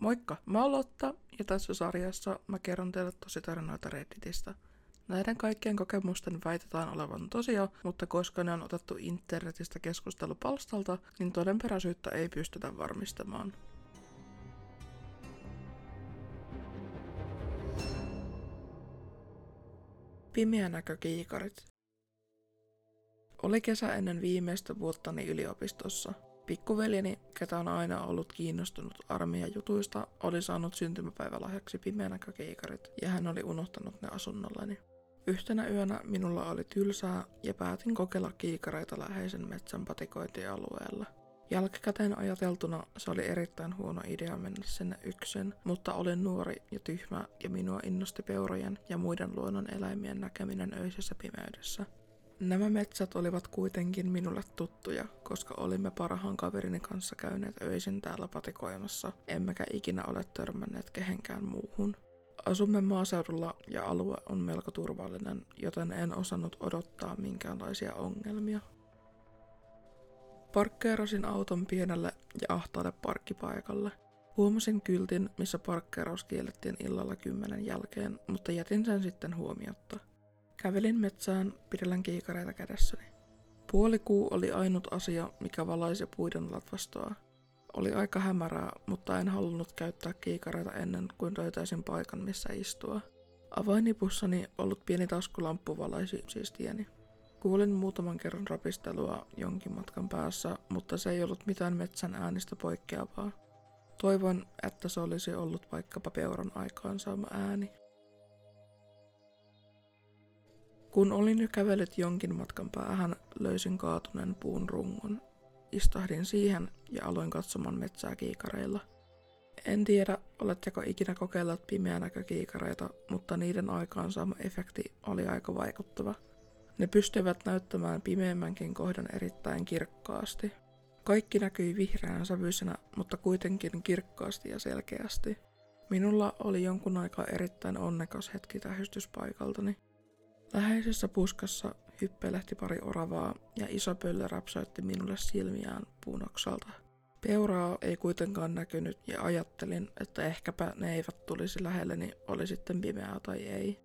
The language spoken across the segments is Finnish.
Moikka, mä oon Lotta ja tässä sarjassa mä kerron teille tosi tarinoita Redditistä. Näiden kaikkien kokemusten väitetään olevan tosia, mutta koska ne on otettu internetistä keskustelupalstalta, niin todenperäisyyttä ei pystytä varmistamaan. Pimeä näkökiikarit. Oli kesä ennen viimeistä vuottani yliopistossa – Pikkuveljeni, ketä on aina ollut kiinnostunut armeijajutuista, oli saanut syntymäpäivälahjaksi pimeänäkökeikarit ja hän oli unohtanut ne asunnollani. Yhtenä yönä minulla oli tylsää ja päätin kokeilla kiikareita läheisen metsän patikointialueella. Jälkikäteen ajateltuna se oli erittäin huono idea mennä sinne yksin, mutta olin nuori ja tyhmä ja minua innosti peurojen ja muiden luonnon eläimien näkeminen öisessä pimeydessä. Nämä metsät olivat kuitenkin minulle tuttuja, koska olimme parhaan kaverini kanssa käyneet öisin täällä patikoimassa, emmekä ikinä ole törmänneet kehenkään muuhun. Asumme maaseudulla ja alue on melko turvallinen, joten en osannut odottaa minkäänlaisia ongelmia. Parkkeerasin auton pienelle ja ahtaalle parkkipaikalle. Huomasin kyltin, missä parkkeeraus kiellettiin illalla kymmenen jälkeen, mutta jätin sen sitten huomiotta – Kävelin metsään pidellän kiikareita kädessäni. Puolikuu oli ainut asia, mikä valaisi puiden latvastoa. Oli aika hämärää, mutta en halunnut käyttää kiikareita ennen kuin löytäisin paikan, missä istua. Avainipussani ollut pieni taskulamppu valaisi siis tieni. Kuulin muutaman kerran rapistelua jonkin matkan päässä, mutta se ei ollut mitään metsän äänistä poikkeavaa. Toivon, että se olisi ollut vaikkapa peuran aikaan saama ääni. Kun olin jo kävellyt jonkin matkan päähän, löysin kaatuneen puun rungon. Istahdin siihen ja aloin katsomaan metsää kiikareilla. En tiedä, oletteko ikinä kokeilleet pimeänäkökiikareita, mutta niiden aikaansaama efekti oli aika vaikuttava. Ne pystyvät näyttämään pimeämmänkin kohdan erittäin kirkkaasti. Kaikki näkyi vihreän sävyisenä, mutta kuitenkin kirkkaasti ja selkeästi. Minulla oli jonkun aikaa erittäin onnekas hetki tähystyspaikaltani. Läheisessä puskassa hyppelehti pari oravaa ja iso pöllö rapsautti minulle silmiään puunoksalta. Peuraa ei kuitenkaan näkynyt ja ajattelin, että ehkäpä ne eivät tulisi lähelleni, oli sitten pimeää tai ei.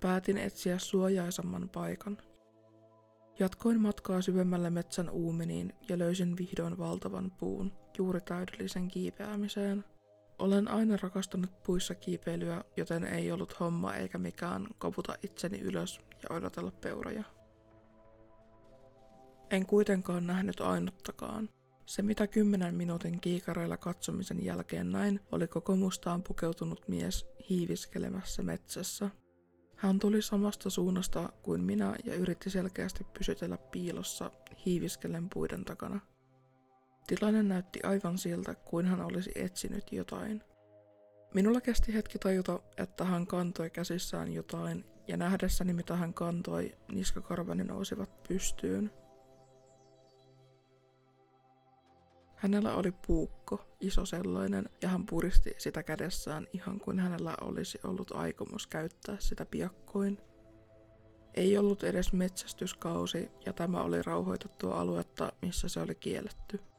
Päätin etsiä suojaisamman paikan. Jatkoin matkaa syvemmälle metsän uumeniin ja löysin vihdoin valtavan puun, juuri täydellisen kiipeämiseen – olen aina rakastanut puissa kiipeilyä, joten ei ollut homma eikä mikään koputa itseni ylös ja odotella peuroja. En kuitenkaan nähnyt ainuttakaan. Se mitä kymmenen minuutin kiikareilla katsomisen jälkeen näin, oli koko mustaan pukeutunut mies hiiviskelemässä metsässä. Hän tuli samasta suunnasta kuin minä ja yritti selkeästi pysytellä piilossa hiiviskellen puiden takana. Tilanne näytti aivan siltä, kuin hän olisi etsinyt jotain. Minulla kesti hetki tajuta, että hän kantoi käsissään jotain, ja nähdessäni mitä hän kantoi, niskakarvani nousivat pystyyn. Hänellä oli puukko, iso sellainen, ja hän puristi sitä kädessään ihan kuin hänellä olisi ollut aikomus käyttää sitä piakkoin. Ei ollut edes metsästyskausi, ja tämä oli rauhoitettua aluetta, missä se oli kielletty.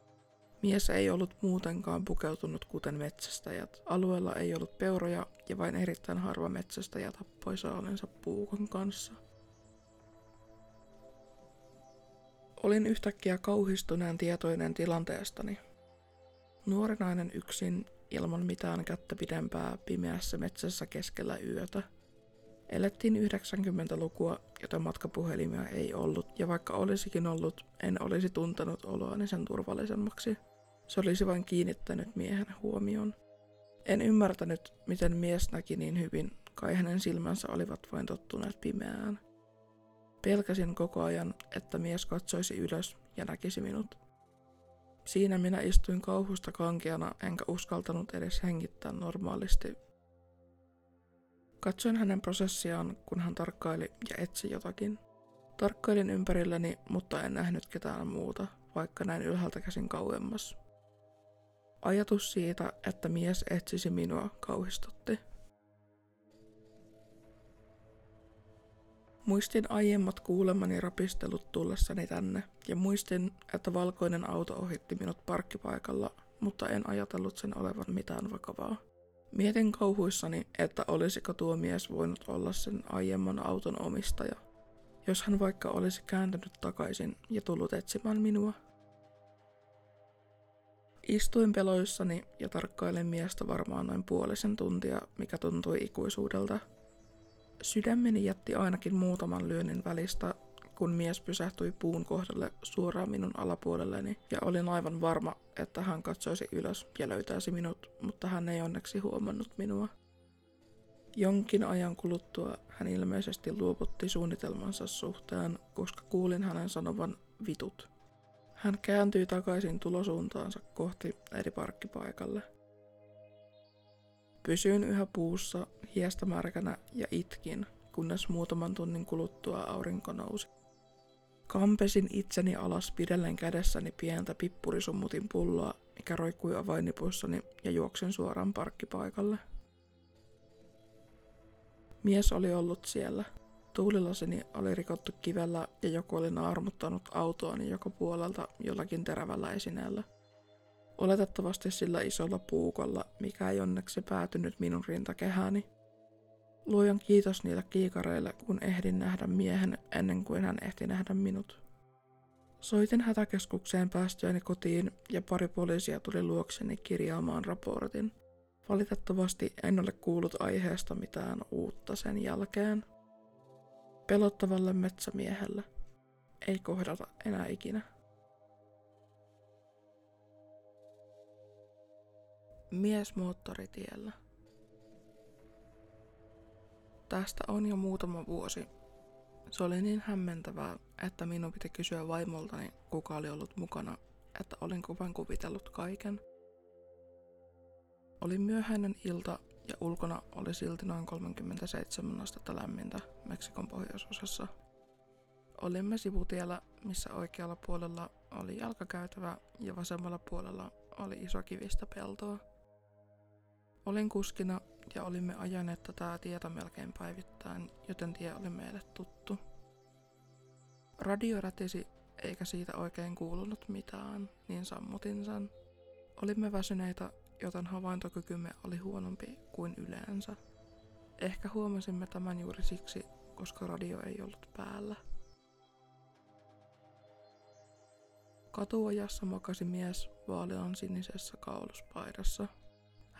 Mies ei ollut muutenkaan pukeutunut kuten metsästäjät. Alueella ei ollut peuroja ja vain erittäin harva metsästäjä tappoi saalensa puukon kanssa. Olin yhtäkkiä kauhistuneen tietoinen tilanteestani. Nuori nainen yksin, ilman mitään kättä pidempää, pimeässä metsässä keskellä yötä. Elettiin 90-lukua, joten matkapuhelimia ei ollut, ja vaikka olisikin ollut, en olisi tuntenut oloani sen turvallisemmaksi. Se olisi vain kiinnittänyt miehen huomion. En ymmärtänyt, miten mies näki niin hyvin, kai hänen silmänsä olivat vain tottuneet pimeään. Pelkäsin koko ajan, että mies katsoisi ylös ja näkisi minut. Siinä minä istuin kauhusta kankeana, enkä uskaltanut edes hengittää normaalisti. Katsoin hänen prosessiaan, kun hän tarkkaili ja etsi jotakin. Tarkkailin ympärilleni, mutta en nähnyt ketään muuta, vaikka näin ylhäältä käsin kauemmas. Ajatus siitä, että mies etsisi minua, kauhistutti. Muistin aiemmat kuulemani rapistelut tullessani tänne, ja muistin, että valkoinen auto ohitti minut parkkipaikalla, mutta en ajatellut sen olevan mitään vakavaa. Mietin kauhuissani, että olisiko tuo mies voinut olla sen aiemman auton omistaja, jos hän vaikka olisi kääntynyt takaisin ja tullut etsimään minua. Istuin peloissani ja tarkkailin miestä varmaan noin puolisen tuntia, mikä tuntui ikuisuudelta. Sydämeni jätti ainakin muutaman lyönnin välistä, kun mies pysähtyi puun kohdalle suoraan minun alapuolelleni ja olin aivan varma, että hän katsoisi ylös ja löytäisi minut, mutta hän ei onneksi huomannut minua. Jonkin ajan kuluttua hän ilmeisesti luovutti suunnitelmansa suhteen, koska kuulin hänen sanovan vitut. Hän kääntyi takaisin tulosuuntaansa kohti eri parkkipaikalle. Pysyin yhä puussa, hiestä märkänä ja itkin, kunnes muutaman tunnin kuluttua aurinko nousi. Kampesin itseni alas pidellen kädessäni pientä pippurisummutin pulloa, mikä roikkui avainipussani ja juoksin suoraan parkkipaikalle. Mies oli ollut siellä. Tuulilasini oli rikottu kivellä ja joku oli naarmuttanut autoani joka puolelta jollakin terävällä esineellä. Oletettavasti sillä isolla puukolla, mikä ei onneksi päätynyt minun rintakehääni. Luojan kiitos niille kiikareille, kun ehdin nähdä miehen ennen kuin hän ehti nähdä minut. Soitin hätäkeskukseen päästyäni kotiin ja pari poliisia tuli luokseni kirjaamaan raportin. Valitettavasti en ole kuullut aiheesta mitään uutta sen jälkeen. Pelottavalle metsämiehelle ei kohdata enää ikinä. Mies moottoritiellä. Tästä on jo muutama vuosi. Se oli niin hämmentävää, että minun piti kysyä vaimoltani, kuka oli ollut mukana, että olin vain kuvitellut kaiken. Oli myöhäinen ilta ja ulkona oli silti noin 37 astetta lämmintä Meksikon pohjoisosassa. Olimme sivutiellä, missä oikealla puolella oli jalkakäytävä ja vasemmalla puolella oli iso kivistä peltoa. Olin kuskina ja olimme ajaneet tätä tietä melkein päivittäin, joten tie oli meille tuttu. Radio rätisi, eikä siitä oikein kuulunut mitään, niin sammutin sen. Olimme väsyneitä, joten havaintokykymme oli huonompi kuin yleensä. Ehkä huomasimme tämän juuri siksi, koska radio ei ollut päällä. Katuojassa makasi mies vaalean sinisessä kauluspaidassa –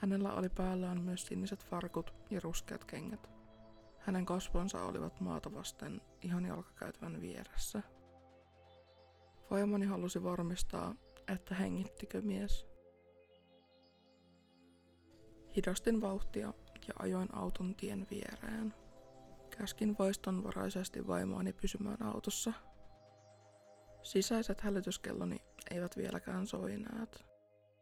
Hänellä oli päällään myös siniset farkut ja ruskeat kengät. Hänen kasvonsa olivat maata vasten ihan jalkakäytävän vieressä. Vaimoni halusi varmistaa, että hengittikö mies. Hidastin vauhtia ja ajoin auton tien viereen. Käskin vaistonvaraisesti vaimoani pysymään autossa. Sisäiset hälytyskelloni eivät vieläkään soineet.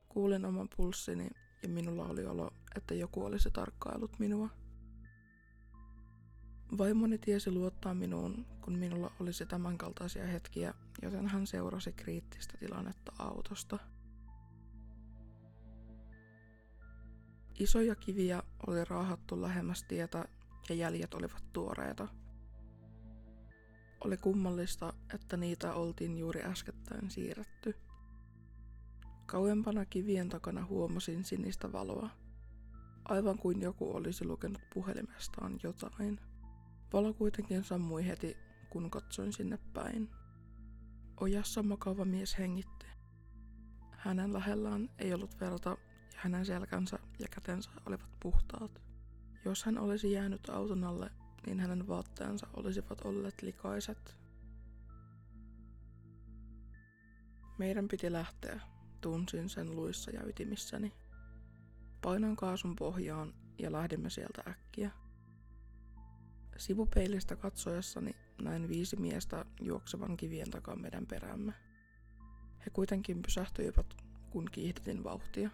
Kuulin oman pulssini ja minulla oli olo, että joku olisi tarkkaillut minua. Vaimoni tiesi luottaa minuun, kun minulla olisi tämänkaltaisia hetkiä, joten hän seurasi kriittistä tilannetta autosta. Isoja kiviä oli raahattu lähemmäs tietä ja jäljet olivat tuoreita. Oli kummallista, että niitä oltiin juuri äskettäin siirretty – Kauempana kivien takana huomasin sinistä valoa. Aivan kuin joku olisi lukenut puhelimestaan jotain. Valo kuitenkin sammui heti, kun katsoin sinne päin. Ojassa makava mies hengitti. Hänen lähellään ei ollut verta hänen selkänsä ja kätensä olivat puhtaat. Jos hän olisi jäänyt auton alle, niin hänen vaatteensa olisivat olleet likaiset. Meidän piti lähteä, Tunsin sen luissa ja ytimissäni. Painoin kaasun pohjaan ja lähdimme sieltä äkkiä. Sivupeilistä katsoessani näin viisi miestä juoksevan kivien takaa meidän perämme. He kuitenkin pysähtyivät, kun kiihdytin vauhtia.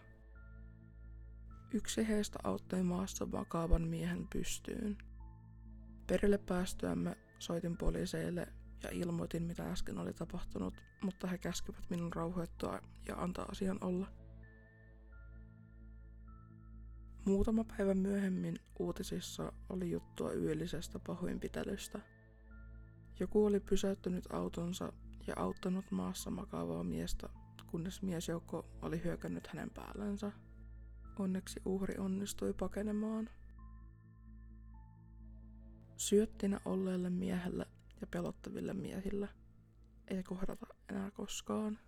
Yksi heistä auttoi maassa vakaavan miehen pystyyn. Perille päästyämme soitin poliiseille ja ilmoitin, mitä äsken oli tapahtunut, mutta he käskivät minun rauhoittua ja antaa asian olla. Muutama päivä myöhemmin uutisissa oli juttua yöllisestä pahoinpitelystä. Joku oli pysäyttänyt autonsa ja auttanut maassa makaavaa miestä, kunnes miesjoukko oli hyökännyt hänen päällensä. Onneksi uhri onnistui pakenemaan. Syöttinä olleelle miehelle ja pelottaville miehille ei kohdata enää koskaan.